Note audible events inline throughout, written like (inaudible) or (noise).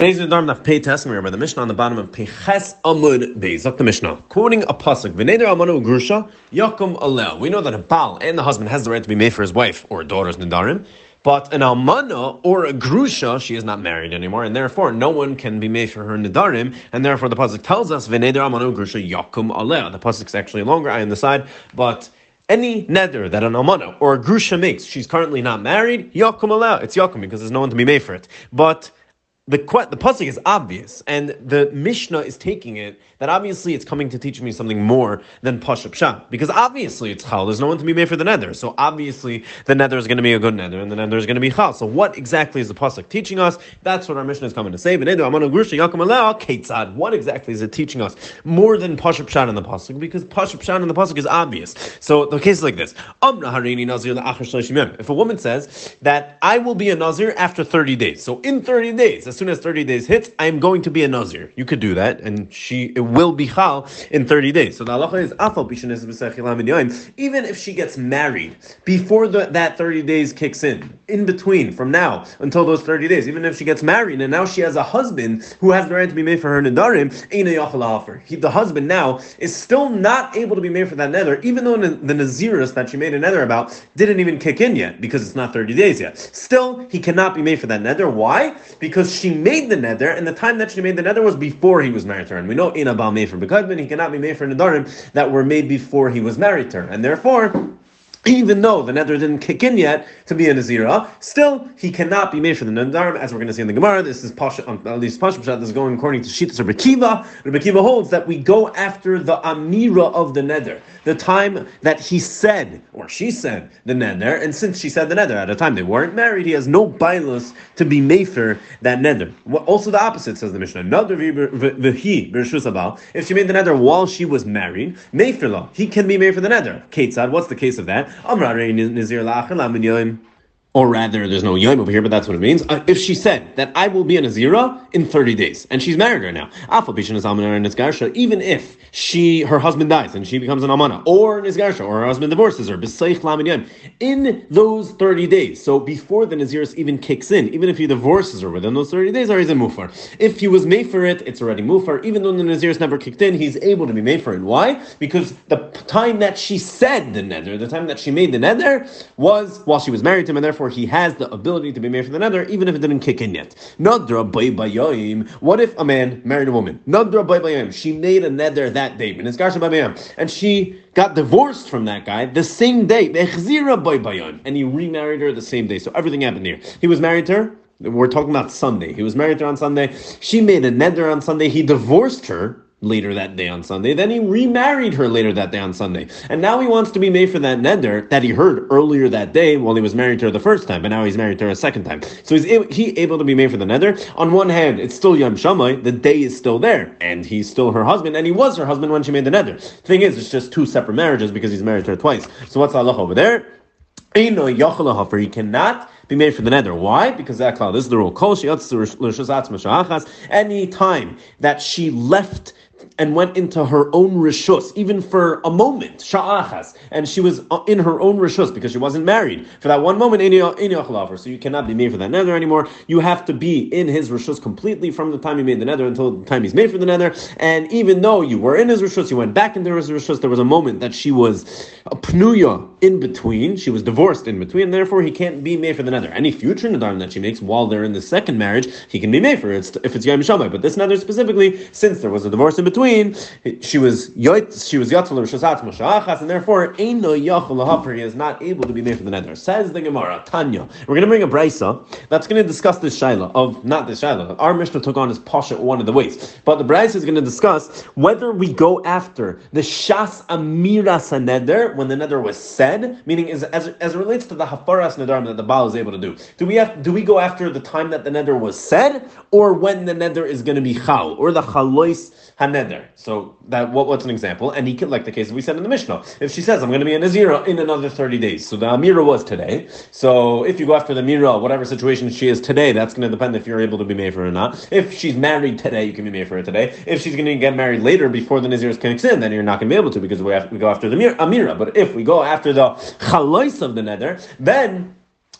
The Mishnah on the bottom of Peches Amud Beis. The Mishnah. Quoting a pasuk, V'neder Amanu Grusha, Yakum Alel. We know that a Baal and the husband has the right to be made for his wife or daughter's Nidarim, but an Almana or a Grusha, she is not married anymore, and therefore no one can be made for her Nidarim, and therefore the pasuk tells us, V'neder Amanu Grusha, Yakum Alel. The pasuk is actually longer, I on the side, but any neder that an almana or a grusha makes, she's currently not married, yakum alel. It's yakum because there's no one to be made for it. But the the pasuk is obvious, and the Mishnah is taking it that obviously it's coming to teach me something more than pashup shah, because obviously it's chal. There's no one to be made for the nether, so obviously the nether is going to be a good nether, and the nether is going to be chal. So what exactly is the pasuk teaching us? That's what our Mishnah is coming to say. What exactly is it teaching us more than pashup shah in the pasuk? Because pashup shah in the pasuk is obvious. So the case is like this: If a woman says that I will be a nazir after 30 days, so in 30 days as soon as 30 days hits, I'm going to be a Nazir. You could do that, and she it will be Chal in 30 days. So the halacha is even if she gets married before the, that 30 days kicks in, in between, from now until those 30 days, even if she gets married and now she has a husband who has the right to be made for her Nadarim, he, the husband now is still not able to be made for that nether, even though the Naziris that she made a nether about didn't even kick in yet because it's not 30 days yet. Still, he cannot be made for that nether. Why? Because she made the nether, and the time that she made the nether was before he was married to her. And we know in Abal made for Bekadman, he cannot be made for Nadarim that were made before he was married to her. And therefore, (clears throat) even though the nether didn't kick in yet to be a Nazira, still he cannot be made for the Nadarim, as we're going to see in the Gemara. This is Pasha, um, at least Pasha Pshat, this is going according to Shittas Rebbe Kiva. Kiva holds that we go after the Amira of the nether, the time that he said, or she said, the nether, and since she said the nether at a time they weren't married, he has no bailus to be made for that nether. Also the opposite, says the Mishnah. If she made the nether while she was married, Mayfirla, he can be made for the nether. Ketzad, what's the case of that? Amra Nazir Lachan Lamin Yoim. Or rather, there's no yom over here, but that's what it means. Uh, if she said that I will be an azira in 30 days, and she's married right now, even if she her husband dies and she becomes an Amana, or Nizgarsha, or her husband divorces her, in those 30 days, so before the Naziris even kicks in, even if he divorces her within those 30 days, or he's a Mufar. If he was made for it, it's already Mufar. Even though the Naziris never kicked in, he's able to be made for it. Why? Because the time that she said the nether, the time that she made the nether, was while she was married to him, and therefore therefore he has the ability to be married for the nether, even if it didn't kick in yet. Nadra baybayim. What if a man married a woman? Nadra baybayim. She made a nether that day, and she got divorced from that guy the same day. And he remarried her the same day. So everything happened here. He was married to her. We're talking about Sunday. He was married to her on Sunday. She made a nether on Sunday. He divorced her later that day on Sunday. Then he remarried her later that day on Sunday. And now he wants to be made for that neder that he heard earlier that day while he was married to her the first time, but now he's married to her a second time. So he's he able to be made for the neder. On one hand, it's still Yom Shammai, the day is still there, and he's still her husband, and he was her husband when she made the neder. Thing is, it's just two separate marriages because he's married to her twice. So what's Allah over there? For he cannot be made for the nether. Why? Because that cloud, this is the rule. Any time that she left and went into her own rishus, even for a moment, sha'achas, and she was uh, in her own rishus because she wasn't married. For that one moment, so you cannot be made for that nether anymore. You have to be in his rishus completely from the time he made the nether until the time he's made for the nether. And even though you were in his rishus, you went back into his rishus, there was a moment that she was a pnuya in between, she was divorced in between, therefore he can't be made for the nether. Any future nadarim that she makes while they're in the second marriage, he can be made for it if it's Yom Shammai. But this nether specifically, since there was a divorce in between, she was yoit, she was yatzal rishasat mashachas, and therefore ein no yachol he is not able to be made for the nether. Says the Gemara, Tanya. We're going to bring a brisa that's going to discuss this shaila of not this shaila. Our Mishnah took on as pasha one of the ways, but the brisa is going to discuss whether we go after the shas amira saneder when the nether was said, meaning as, as, as it relates to the hafaras nedarim that the Baal is able to do. Do we have do we go after the time that the nether was said, or when the nether is going to be chal, or the chalois haneder? So that what, what's an example? And he could like the case we said in the Mishnah. If she says I'm going to be a nazira in another thirty days, so the amira was today. So if you go after the mira, whatever situation she is today, that's going to depend if you're able to be made for her or not. If she's married today, you can be made for her today. If she's going to get married later before the nazir kicks in, then you're not going to be able to because we, have, we go after the amira. But if we go after the chalois of the nether, then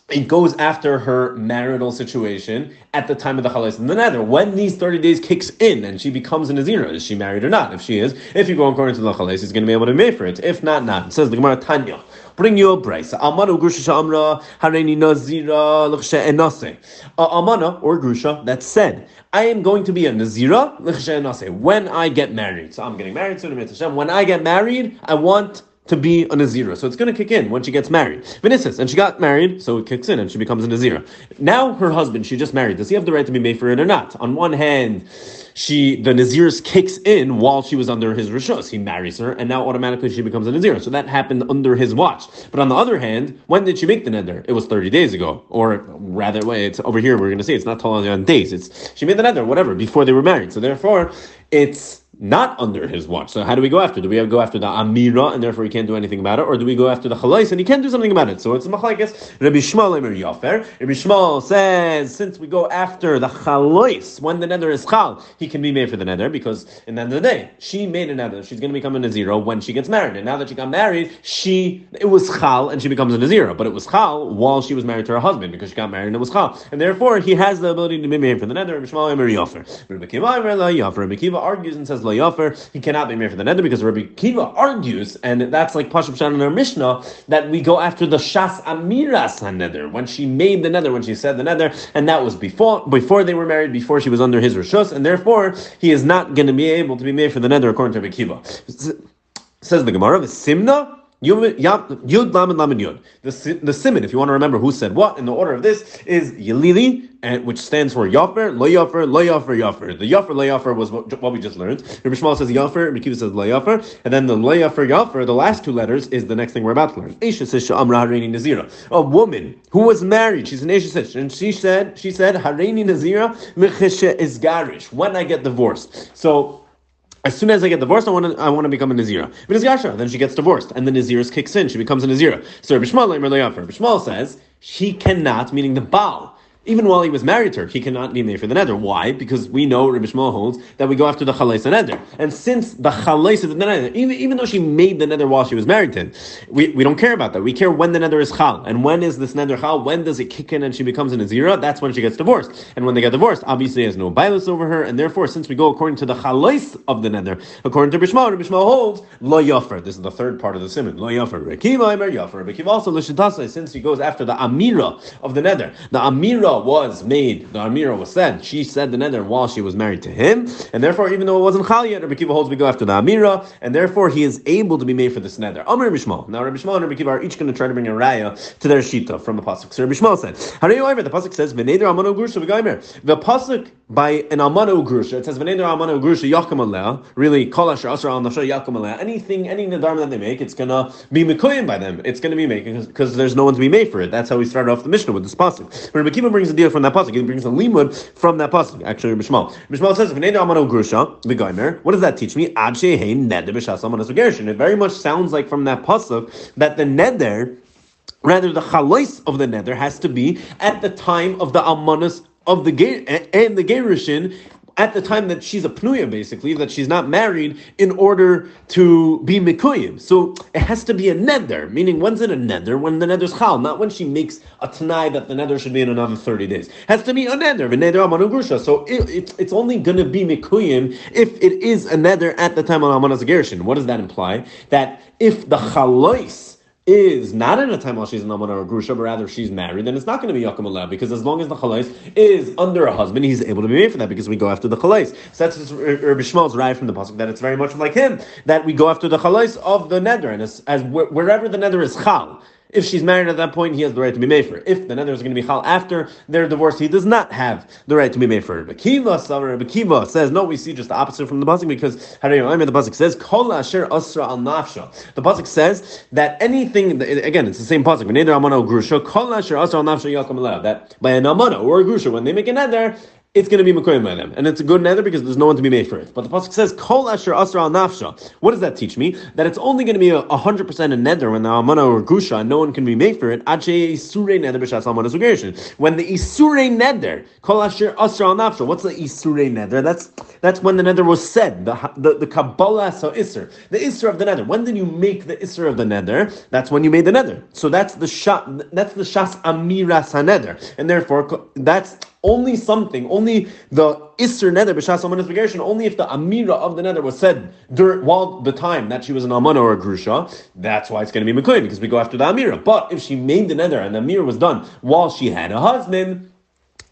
it goes after her marital situation at the time of the chalais and the nether. When these 30 days kicks in and she becomes a Nazira, is she married or not? If she is, if you go according to the chalais, he's going to be able to pay for it. If not, not. It says the Gemara Tanya. Bring you a brace. Amana grusha amra nazira enase. Amana or grusha that said, I am going to be a nazira enase when I get married. So I'm getting married soon. When I get married, I want to be a Nazira. So it's going to kick in when she gets married. Venices, and she got married, so it kicks in and she becomes a Nazira. Now her husband, she just married. Does he have the right to be made for it or not? On one hand, she the Naziris kicks in while she was under his rishos. He marries her, and now automatically she becomes a Nazir. So that happened under his watch. But on the other hand, when did she make the nether? It was 30 days ago. Or rather, it's over here, we're going to say it's not only on days. It's she made the nether, whatever, before they were married. So therefore, it's not under his watch. So how do we go after? Do we go after the Amira and therefore he can't do anything about it, or do we go after the Chalais and he can do something about it? So it's Machlekes. Rabbi Shmuel Emer Yafer. Rabbi Shmuel says since we go after the Chalais when the nether is Chal, he can be made for the nether because in the end of the day she made a nether. She's going to become a Nazira when she gets married, and now that she got married, she it was Chal and she becomes a Nazira, but it was Chal while she was married to her husband because she got married and it was Chal, and therefore he has the ability to be made for the nether. Rabbi Shmuel Emer Yafer. Rabbi Kiva argues and says Yafer, he cannot be made for the nether because Rabbi Kiva argues, and that's like Pashup Shan in our Mishnah, that we go after the Shas Amiras nether when she made the nether, when she said the nether, and that was before before they were married, before she was under his Rishus, and therefore he is not going to be able to be made for the nether according to Rabbi Kiva. Says the Gemara, Simna. Yud Lamed Lamed Yud. The the simon, if you want to remember who said what in the order of this, is Yelili, and which stands for Yafer, Lo Yafer, Lo Yafer. The Yafer, Lo was what, what we just learned. Rabbi Shmuel says Yafer, Rabbi says Lo and then the Lo Yafer, the last two letters is the next thing we're about to learn. Isha says Sha'amra Hareini Nazira. A woman who was married, she's an Isha and she said, she said Hareini Nazira is garish. When I get divorced. So as soon as I get divorced, I want to I want to become a Nazira. Yasha, then she gets divorced, and the Naziris kicks in. She becomes a Nazira. So Rabbi Shmuel says she cannot, meaning the Baal even while he was married to her, he cannot be made for the nether. Why? Because we know Rabbi Shmuel holds that we go after the chalais and nether. And since the chalais of the nether, even, even though she made the nether while she was married to him, we, we don't care about that. We care when the nether is chal. And when is this nether chal? When does it kick in and she becomes an azira? That's when she gets divorced. And when they get divorced, obviously has no bias over her. And therefore, since we go according to the chalais of the nether, according to Rabbi Shmuel, Rabbi Shmuel holds lo yafer. This is the third part of the simon. Lo yafer. Rekiva yafer. Rekiva also since he goes after the amira of the nether. The amira was made the Amira was said, she said the nether while she was married to him, and therefore, even though it wasn't Chal yet, Rabbi Kiva holds we go after the Amira, and therefore he is able to be made for this nether. Amr Rabbi Shmuel. Now, Rabbi Shmuel and Rabbi Kiva are each going to try to bring a raya to their shita from the pasuk. So Rabbi Shmuel said, "How do you over?" The pasuk says, "V'neder amano grusha v'gaimer." The pasuk by an amano grusha, it says, "V'neder amano grusha yakum aleh." Really, kol asher asher al nafsha yakum aleh. Anything, any nadar that they make, it's going to be mikoyim by them. It's going to be making because there's no one to be made for it. That's how we started off the Mishnah with this pasuk. But Rabbi Kiva brings a deal from that pasuk. He brings a limud from that pasuk. Actually, Shmuel. Rabbi says, grusha What does that teach me? It very much sounds like from that pasuk that the neder, rather the chalais of the neder, has to be at the time of the almanas of the eh, and the gerushin at the time that she's a pnuya, basically, that she's not married, in order to be mikuyim. So it has to be a neder, meaning when's it a neder? When the neder's chal, not when she makes a tanai that the neder should be in another 30 days. It has to be a neder, neder amanu grusha. So it, it, it's only going to be mikuyim if it is a neder at the time of amanas. What does that imply? That if the chalois is not in a time while she's an amana or grusha, but rather she's married, then it's not going to be yakum aleh because as long as the chalais is under a husband, he's able to be made for that because we go after the chalais. So that's Rabbi Shmuel's right from the pasuk that it's very much like him that we go after the chalais of the nether, and as, as wherever the nether is chal. If she's married at that point, he has the right to be made for. If the nether is going to be chal after their divorce, he does not have the right to be made for. Bekiva, Kiva says no. We see just the opposite from the pasuk because the pasuk says kol asher asra al nafsha. The pasuk says that anything again, it's the same pasuk. That by an amana or a grusha, when they make a nether, it's going to be Mekoyim by them. And it's a good nether because there's no one to be made for it. But the Pasuk says, Kol Asher Asra al Nafsha. What does that teach me? That it's only going to be a 100% a nether when the Amana or Gusha no one can be made for it. Ache Isure nether b'shas Amana When the Isure nether, Kol Asher Asra al Nafsha. What's the Isure nether? That's that's when the nether was said. The the, the Kabbalah so Isser. The Isser of the nether. When did you make the Isser of the nether? That's when you made the nether. So that's the shot. That's the Shas Amira Saneder. And therefore, that's only something, only the Isser Nether, B'Shas Amanis only if the Amira of the Nether was said during, while the time that she was an Amana or a Grusha, that's why it's going to be Mekoy, because we go after the Amira. But if she made the Nether and the Amira was done while she had a husband,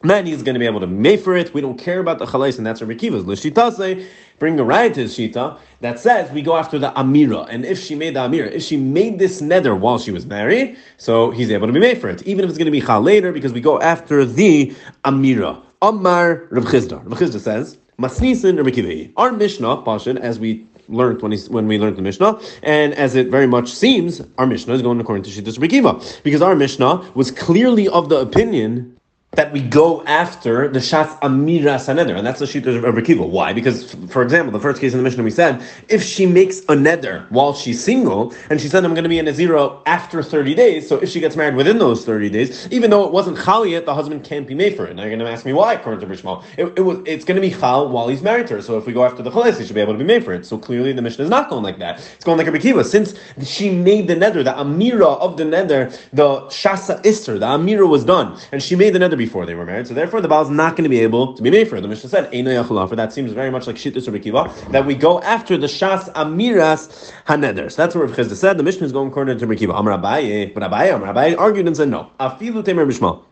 then he's going to be able to make for it. We don't care about the chalais, and that's Rabbi Kiva's. L'shitase, bring a riot to his shita that says we go after the amira, and if she made the amira, if she made this nether while she was married, so he's able to be made for it, even if it's going to be chal later, because we go after the amira. Amar Rav Chisda. Rav Chisda says, Masnisin. Our Mishnah, Pashin, as we learned when, when we learned the Mishnah, and as it very much seems, our Mishnah is going according to Shittas Rabbi because our Mishnah was clearly of the opinion that we go after the Shas Amira Saneder, and that's the sheet of Rekiva. Why? Because, for example, the first case in the Mishnah we said, if she makes a neder while she's single, and she said, I'm going to be in a zero after 30 days, so if she gets married within those 30 days, even though it wasn't Chal yet, the husband can't be made for it. Now you're going to ask me why, according to Rishmal. It, it was, it's going to be Chal while he's married to her, so if we go after the Chales, he should be able to be made for it. So clearly the Mishnah is not going like that. It's going like a Rekiva. Since she made the neder, the Amira of the neder, the Shasa Ister, the Amira was done, and she made the neder before they were married. So therefore, the Baal is not going to be able to be made for. The Mishnah said, For that seems very much like Shittus Rikiva, that we go after the Shas Amiras Haneder. So that's what Rav Chisda said. The Mishnah is going according to Rikiva. Amar Abaye, but Abaye, Amar Abaye argued and said no. Afilu Temer Bishmal.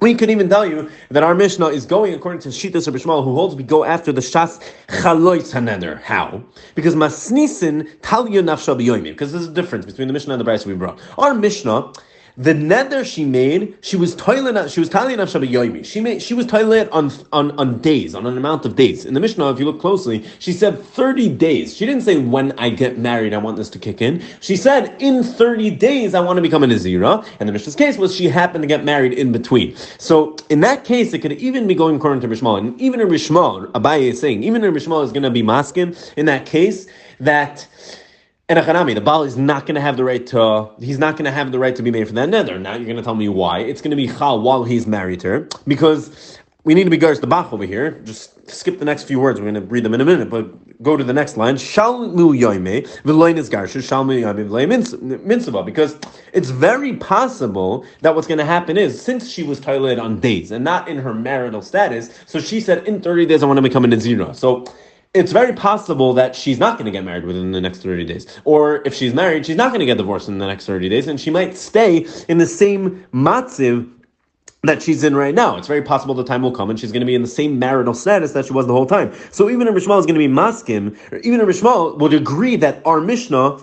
We could even tell you that our Mishnah is going according to Shittas of Bishmal, who holds we go after the Shas Chalois Haneder. How? Because Masnisin Talya Nafsha. Because there's a difference between the Mishnah and the Brisa we brought. Our Mishnah the nether she made, she was toilet, she was tallying up Yoimi. She made, she was toilet on, on, on days, on an amount of days. In the Mishnah, if you look closely, she said 30 days. She didn't say when I get married, I want this to kick in. She said in 30 days, I want to become a Nazira. And the Mishnah's case was she happened to get married in between. So in that case, it could even be going according to Rishmal. And even in Rishmal, Abaye is saying, even in Rishmal is going to be masking in that case that and Achanami, the Baal is not going to have the right to, he's not going to have the right to be made for that nether. Now you're going to tell me why. It's going to be Chal while he's married to her, because we need to be guards the Bach over here. Just skip the next few words. We're going to read them in a minute, but go to the next line. Shal mu yoime, v'loin is garshu, shal mu yoime, v'loin because it's very possible that what's going to happen is, since she was toilet on days and not in her marital status, so she said, in 30 days I want to become a Nazira. So, it's very possible that she's not going to get married within the next 30 days. Or if she's married, she's not going to get divorced in the next 30 days, and she might stay in the same matziv that she's in right now. It's very possible the time will come and she's going to be in the same marital status that she was the whole time. So even if Rishmal is going to be maskim, or even if Rishmal would agree that our Mishnah,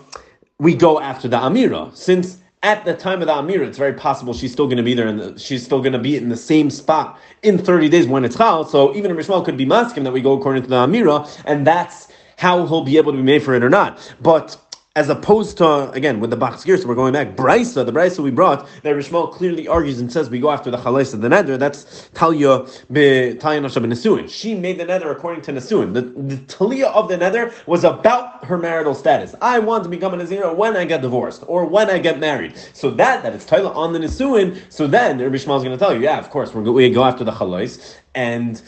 we go after the Amira, since at the time of the Amira, it's very possible she's still going to be there and she's still going to be in the same spot in 30 days when it's Chal. So even a Rishmal could be maskim that we go according to the Amira, and that's how he'll be able to be made for it or not. But as opposed to again with the Bachskir, so we're going back. Brisa, the Brisa we brought, that Rishmal clearly argues and says we go after the Chalais of the Neder. That's Talia be Talia. She made the Neder according to Nesuin. The, the Talia of the Neder was about her marital status. I want to become a Nazir when I get divorced or when I get married. So that that it's Talia on the Nesuin. So then Rishmal is going to tell you, yeah, of course, we go after the Chalais and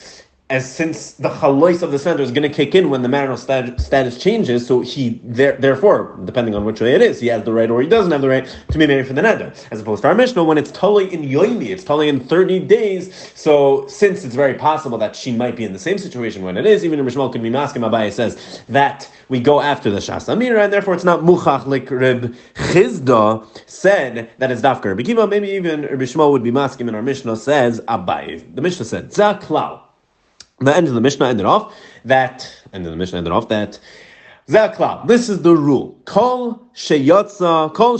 as since the chalois of the center is going to kick in when the marital stat- status changes, so he there, therefore, depending on which way it is, he has the right or he doesn't have the right to be married for the neder. As opposed to our Mishnah, when it's totally in yoimi, it's totally in thirty days. So since it's very possible that she might be in the same situation when it is, even if Mishmal could be masking, Abaye says that we go after the Shas Amira, and therefore it's not muchach like Rib Chisda said that it's dafkar. Maybe even Rib Shmuel would be masking, and our Mishnah says Abaye. The Mishnah said Zaklau. The end of the Mishnah ended off that, and then the Mishnah ended off that, this is the rule. Kol kol kol.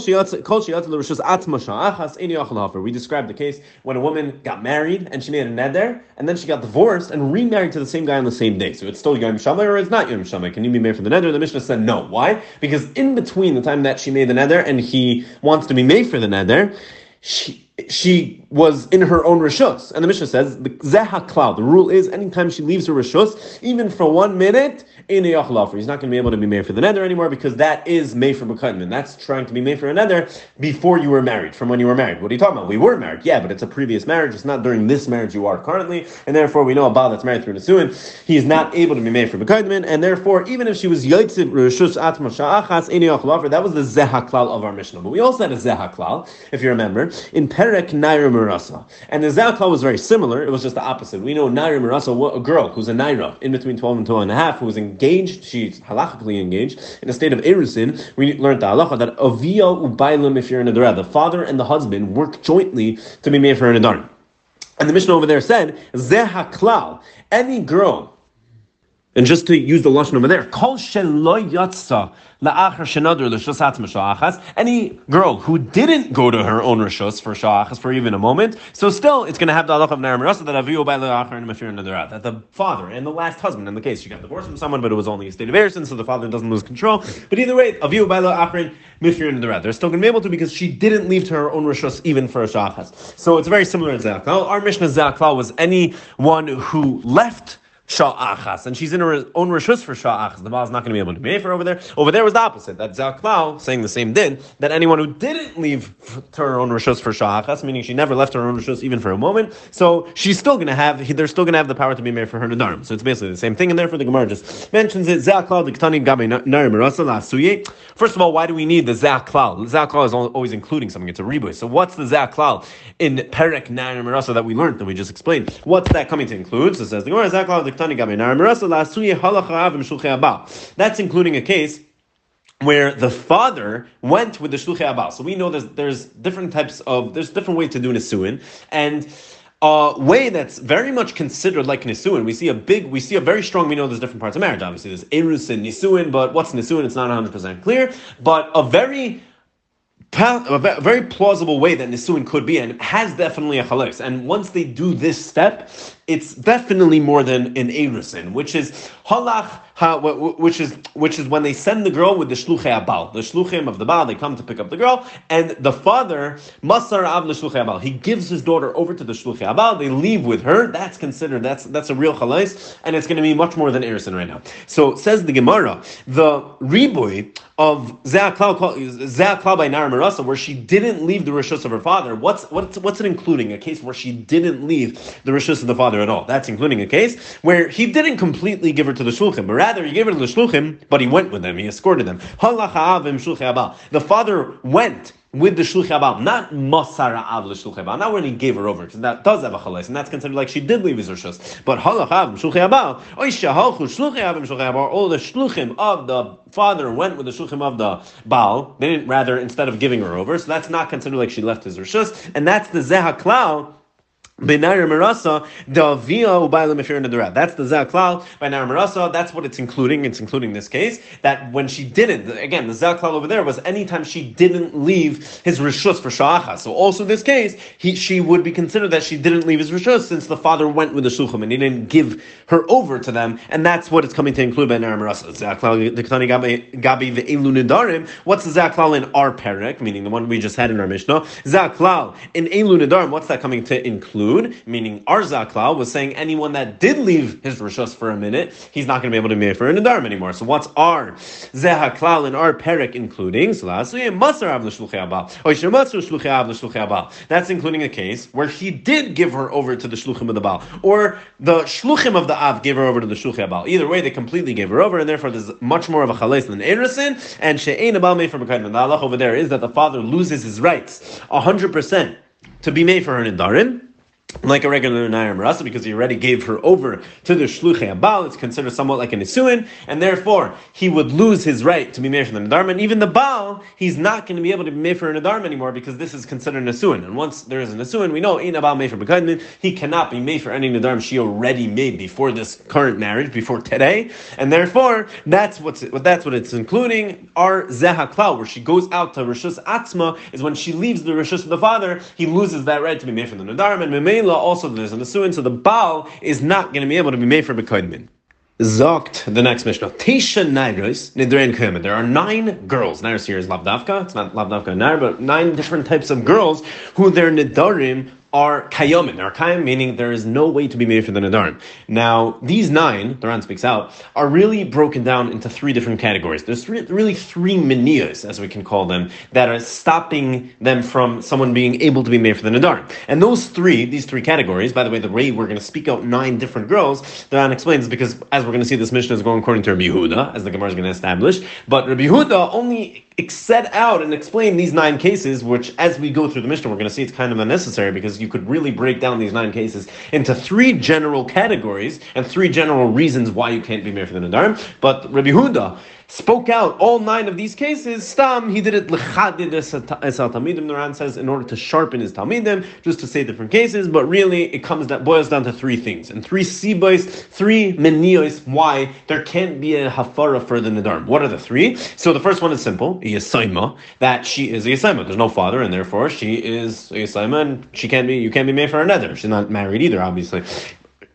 We described the case when a woman got married and she made a neder, and then she got divorced and remarried to the same guy on the same day. So it's still Yom Shamay or it's not Yom Shamay. Can you be married for the neder? The Mishnah said no. Why? Because in between the time that she made the neder and he wants to be made for the neder, she she was in her own rishus. And the Mishnah says, the zeh The rule is anytime she leaves her rishus, even for one minute, in a He's not going to be able to be made for the nether anymore because that is made for and That's trying to be made for a nether before you were married, from when you were married. What are you talking about? We were married, yeah, but it's a previous marriage. It's not during this marriage you are currently, and therefore we know a Baal that's married through Nisuin, he is not able to be made for Mekadmin, and therefore even if she was Yitzib Rishus Atma Sha'achas in that was the zeha Zehaklal of our Mishnah. But we also had a zeha Zehaklal, if you remember, in Perek Naira And the Zehaklal was very similar, it was just the opposite. We know Naira Marasa, a girl who's a Naira, in between 12 and 12 and a half, who was engaged, she's halachically engaged, in a state of erusin, we learned the halacha that avia ubailim if you're the father and the husband work jointly to be made for an adarim. And the Mishnah over there said, Zehaklal, any girl and just to use the lashon over there, Any girl who didn't go to her own rishus for sha'achas for even a moment, so still it's going to have the halach of nar that aviyu and. That the father and the last husband, in the case she got divorced from someone, but it was only a state of erison, so the father doesn't lose control. But either way, aviyu by and. They're still going to be able to because she didn't leave to her own rishus even for a sha'achas. So it's very similar to Zaklal. Our Mishnah Zaklal was anyone who left Sha'achas, and she's in her own rishus for Sha'achas. The is not going to be able to be for over there. Over there was the opposite. That Zaklau saying the same din that anyone who didn't leave to her own rishus for Sha'achas, meaning she never left her own rishus even for a moment, so she's still going to have. They're still going to have the power to be made for her nadarim. So it's basically the same thing, and therefore the Gemara just mentions it. Zaklau the Ketani Gabe Narim. First of all, why do we need the Zaklal? Zaklal is always including something. It's a ribu. So what's the Zaklal in Perek Narim that we learned that we just explained? What's that coming to include? So says the Gemara Zaklal the that's including a case where the father went with the shluchei abal. So we know there's, there's different types of there's different ways to do nisuin, and a way that's very much considered like nisuin. We see a big, we see a very strong. We know there's different parts of marriage. Obviously, there's erus and nisuin, but what's nisuin? It's not 100 percent clear. But a very a very plausible way that Nisuin could be and has definitely a chalais. And once they do this step, it's definitely more than an Erusin, which is halach, which is which is when they send the girl with the shluchei abal, the shluchim of the baal, they come to pick up the girl, and the father masar av shluchei abal, he gives his daughter over to the shluchei abal. They leave with her. That's considered that's that's a real chalais, and it's going to be much more than Erusin right now. So says the Gemara, the riboy of Ze'aklal by Nara Marasa, where she didn't leave the rishus of her father. What's what's what's it including? A case where she didn't leave the rishus of the father at all. That's including a case where he didn't completely give her to the shulchim, but rather he gave her to the shulchim, but he went with them. He escorted them. The father went with the shluchei abal, not masara av l'shluchei abal, not when he gave her over, because that does have a chalais, and that's considered like she did leave his rishus. But halach av abal, oy shahalchu shluchei av all the shluchim of the father went with the shluchim of the baal. They didn't rather instead of giving her over, so that's not considered like she left his rishus, and that's the zehaklau Benair Marasa, the Via Ubaila Mefir Nadura. That's the Zaklal by Nair Marasa. That's what it's including. It's including this case. That when she didn't, again, the Zaklal over there was anytime she didn't leave his Rishus for Sha'acha. So also this case, he, she would be considered that she didn't leave his Rishus since the father went with the Shulchim and he didn't give her over to them. And that's what it's coming to include by Nair Marasa. Zaklal, the Ketani Gabi, the Elu Nidarim. What's the Zaklal in our Perek, meaning the one we just had in our Mishnah? Zaklal in Elu Nidarim, what's that coming to include? Meaning Zaklal was saying anyone that did leave his Rishos for a minute, he's not going to be able to be for an Nadarim anymore. So what's our Zehaklal and our Perik including? That's including a case where he did give her over to the Shluchim of the Baal, or the Shluchim of the Av gave her over to the Shluchim of Baal. Either way, they completely gave her over, and therefore there's much more of a Chales than Erisin, and She'ein Abal Mei for Mekayim. The Allah over there is that the father loses his rights 100% to be made for her in Nidarim like a regular Nair Marasa, because he already gave her over to the Shluchei Abal, it's considered somewhat like a Nisuin, and therefore he would lose his right to be made for the Nadarm, and even the Baal, he's not going to be able to be made for a Nadarm anymore, because this is considered an Nisuin, and once there is a Nisuin, we know, Ein Abal made for he cannot be made for any Nadarm she already made before this current marriage, before today, and therefore, that's what's, that's what it's including, our Zeha Klau, where she goes out to Rishus Atzma, is when she leaves the Rishus of the father, he loses that right to be made for the Nadarm, and Memela also there's an Asuin, so the Baal is not going to be able to be made for Bekoidmin. Zokt, the next Mishnah. Tisha Nairos, Nidrein Kuyamin. There are nine girls. Nairos here is Lavdavka. It's not Lavdavka Nair, but nine different types of girls who their Nidarim are kayomin. They're kayim, meaning there is no way to be made for the nadarim. Now, these nine, the Ran speaks out, are really broken down into three different categories. There's really three manias, as we can call them, that are stopping them from someone being able to be made for the nadarim. And those three, these three categories, by the way, the way we're going to speak out nine different girls, the Ran explains because, as we're going to see, this Mishnah is going according to Rabbi Yehuda, as the Gemara is going to establish. But Rabbi Yehuda only set out and explain these nine cases, which as we go through the Mishnah, we're going to see it's kind of unnecessary because you could really break down these nine cases into three general categories and three general reasons why you can't be married for the Nadarim. But Rabbi Huda spoke out all nine of these cases. Stam, he did it lechadid es talmidim. The Ran says in order to sharpen his talmidim, just to say different cases. But really, it comes that boils down to three things and three sibos, three menios. Why there can't be a hafara for the nedarim? What are the three? So the first one is simple, yasaima, that she is a yasaima. There's no father, and therefore she is a yasaima, and she can't be. You can't be made for another. She's not married either, obviously.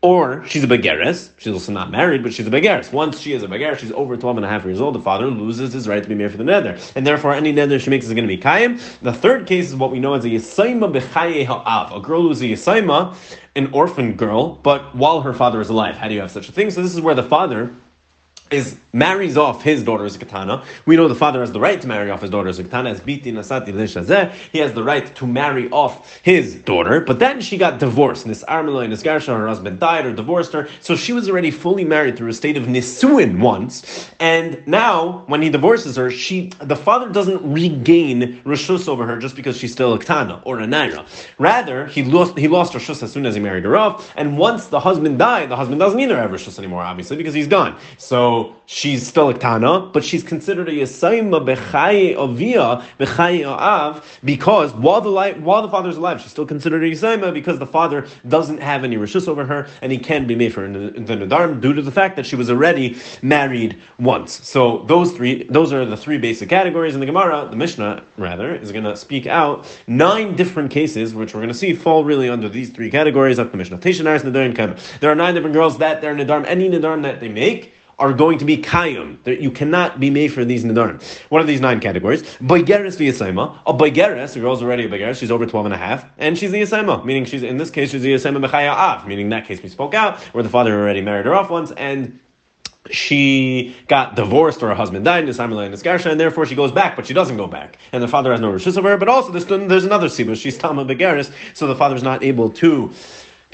Or she's a begeres. She's also not married, but she's a begeres. Once she is a begeres, she's over 12 and a half years old. The father loses his right to be married for the nether. And therefore, any nether she makes is going to be kayim. The third case is what we know as a yisaima bechaye ha'av. A girl who's a yisaima, an orphan girl, but while her father is alive. How do you have such a thing? So this is where the father is marries off his daughter as a katana. We know the father has the right to marry off his daughter as a katana. As biti nasati he has the right to marry off his daughter. But then she got divorced. This Armela and Nisgarsha, her husband died or divorced her, so she was already fully married through a state of nisuin once. And now, when he divorces her, she the father doesn't regain rishus over her just because she's still a katana or a naira. Rather, he lost he lost rishus as soon as he married her off. And once the husband died, the husband doesn't either have rishus anymore, obviously, because he's gone. So she's still a Tana, but she's considered a Yasaima Bechaye Avia, Bechaye Av, because while the life, while the father's alive, she's still considered a Yasaima because the father doesn't have any Rishus over her and he can be made for the, the Nadarm due to the fact that she was already married once. So those three, those are the three basic categories in the Gemara, the Mishnah rather, is going to speak out nine different cases, which we're going to see fall really under these three categories of the Mishnah. There are nine different girls that they're Nadarm, any Nadarm that they make, are going to be kayum. You cannot be made for these nadarim. What are these nine categories? Boigeres v'yasaima. A boigeres, the girl's already a boigeres, she's over 12 and a half, and she's the yasaima, meaning she's, in this case, she's the yasaima b'chaya av, meaning in that case we spoke out, where the father already married her off once, and she got divorced or her husband died, and therefore she goes back, but she doesn't go back. And the father has no rishus of her, but also there's, there's another sibus, she's Tama Begaris, so the father's not able to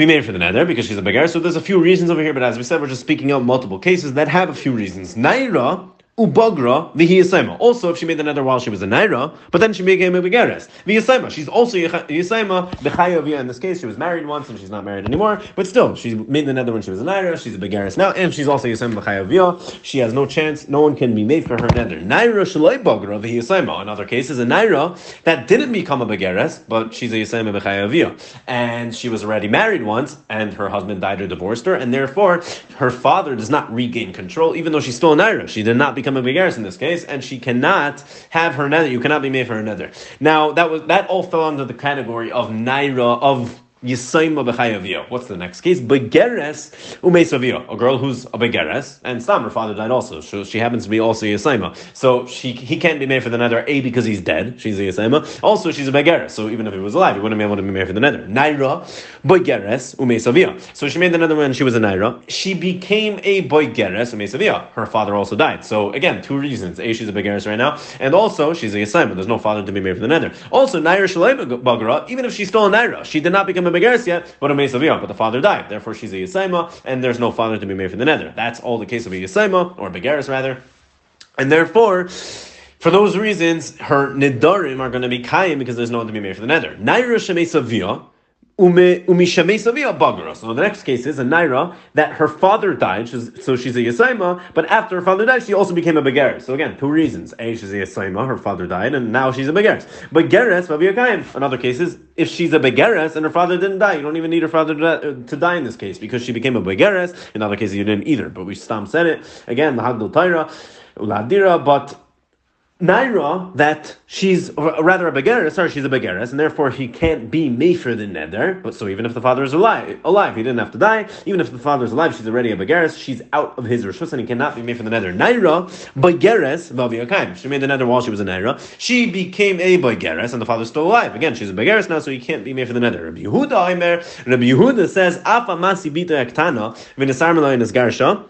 be made for the nether because she's a begar. So there's a few reasons over here, but as we said, we're just speaking out multiple cases that have a few reasons. Naira ubagra v'hiyasema. Also, if she made the nether while she was a naira, but then she became a begeres v'hiyasema. She's also yisema b'chayavia. In this case, she was married once and she's not married anymore, but still, she made the nether when she was a naira. She's a begeres now, and she's also yisema b'chayavia. She has no chance. No one can be made for her nether. Naira shaloi bagra v'hiyasema. In other cases, a naira that didn't become a begeres, but she's a yisema b'chayavia, and she was already married once, and her husband died or divorced her, and therefore her father does not regain control, even though she's still a naira. She did not become a begaris in this case, and she cannot have her nether. You cannot be made for her nether. Now that was that all fell under the category of naira of Yisaima b'chayavio. What's the next case? Begeres umeisavio. A girl who's a begeres, and Stam, her father died also. So she happens to be also Yisaima. So she he can't be made for the nether, A, because he's dead. She's a Yisaima. Also, she's a begeres. So even if he was alive, he wouldn't be able to be made for the nether. Naira, begeres umesavia. So she made another one. she was a Naira. She became a begeres umesavia. Her father also died. So again, two reasons. A, she's a begeres right now, and also she's a Yisaima. There's no father to be made for the nether. Also, Naira Shalai Bagra, even if she's still a Naira, she did not become a a yet, but a Mesaviyah, but the father died. Therefore, she's a Yisaima, and there's no father to be made for the nether. That's all the case of a Yisaima, or Begeres rather. And therefore, for those reasons, her Nidarim are going to be Kayim because there's no one to be made for the nether. Naira Shemesaviyah, so the next case is a Naira that her father died, so she's a Yasaima, but after her father died, she also became a Begeres. So again, two reasons. A, she's a Yasaima, her father died, and now she's a Begeres. Begeres, Vaviyakayim. In other cases, if she's a Begeres and her father didn't die, you don't even need her father to, uh, to die in this case, because she became a Begeres. In other cases, you didn't either. But we Stam said it. Again, the Hagdul Taira, Uladira, but Naira that she's rather a begeres, sorry, she's a begeres, and therefore he can't be for the neder. But so even if the father is alive, alive, he didn't have to die. Even if the father is alive, she's already a begeres. She's out of his rishus, and he cannot be made for the neder. Naira begeres vaviyakayim. She made the neder while she was a naira. She became a begeres, and the father's still alive. Again, she's a begeres now, so he can't be made for the neder. Rabbi Yehuda. Rabbi Yehuda says, "Afa masi bita yaktana v'nesar in his garsha."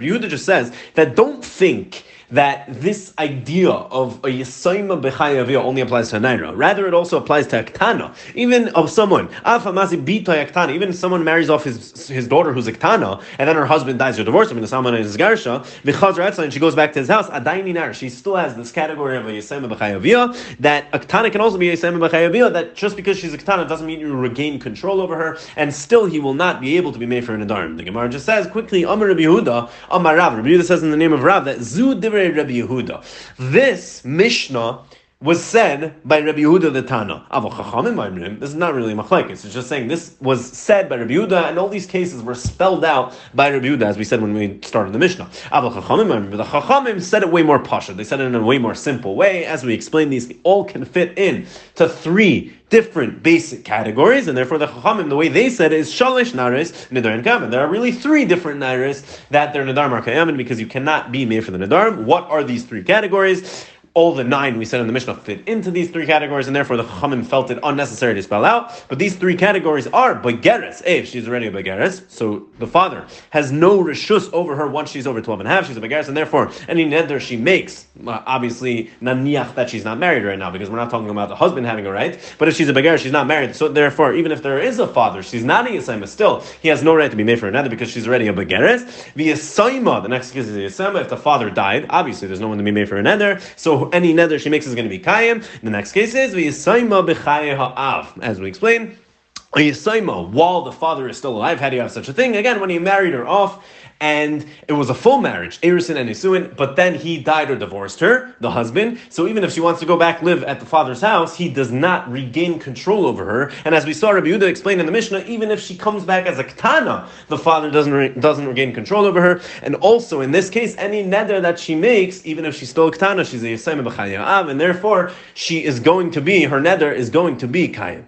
Yehuda just says that don't think that this idea of a Yisaima Bechayavia only applies to a Naira. Rather, it also applies to a Ktana. Even of someone, even if someone marries off his, his daughter who's a Ktana, and then her husband dies or divorces him, and someone is Garsha, and she goes back to his house, Adaini She still has this category of a Yisaima Bechayavia, that a Ktana can also be a Yisaima Bechayavia, that just because she's a Ktana doesn't mean you regain control over her, and still he will not be able to be made for an Adarim. The Gemara just says quickly, Amar Rabbi Yehuda, Amar Rav. Rabbi Yehuda says in the name of Rav that Zu Rabbi Yehuda. This Mishnah was said by Rabbi Yehuda the Tana. This is not really machlekes. It's just saying this was said by Rabbi Yehuda, and all these cases were spelled out by Rabbi Yehuda, as we said when we started the Mishnah. But the Chachamim said it way more pasha. They said it in a way more simple way. As we explained, these all can fit in to three different basic categories, and therefore the Chachamim, the way they said it is Shalish Naris, Nidar, and Kaman. There are really three different Naris that they're Nidar Markayaman because you cannot be made for the Nidar. What are these three categories? All the nine we said in the Mishnah fit into these three categories, and therefore the Chachamim felt it unnecessary to spell out. But these three categories are Begeres, if she's already a Begeres, so the father has no Rishus over her once she's over 12 and a half, she's a Begeres, and therefore any neder she makes, obviously, Naniach that she's not married right now, because we're not talking about the husband having a right, but if she's a Begeres, she's not married, so therefore, even if there is a father, she's not a Yisayma, still, he has no right to be made for another because she's already a Begeres. The Yisayma, the next case is the Yisayma, if the father died, obviously there's no one to be made for another, so any nether she makes is going to be kayim. The next case is v'yisaima b'chaye ha'av, as we explained. While the father is still alive, do you have such a thing? Again, when he married her off, and it was a full marriage, Erison and Isuin, but then he died or divorced her, the husband. So even if she wants to go back live at the father's house, he does not regain control over her. And as we saw Rabbi Yehuda explain in the Mishnah, even if she comes back as a katana, the father doesn't re- doesn't regain control over her. And also in this case, any neder that she makes, even if she's still a katana, she's a yisayim and therefore she is going to be her neder is going to be kayin.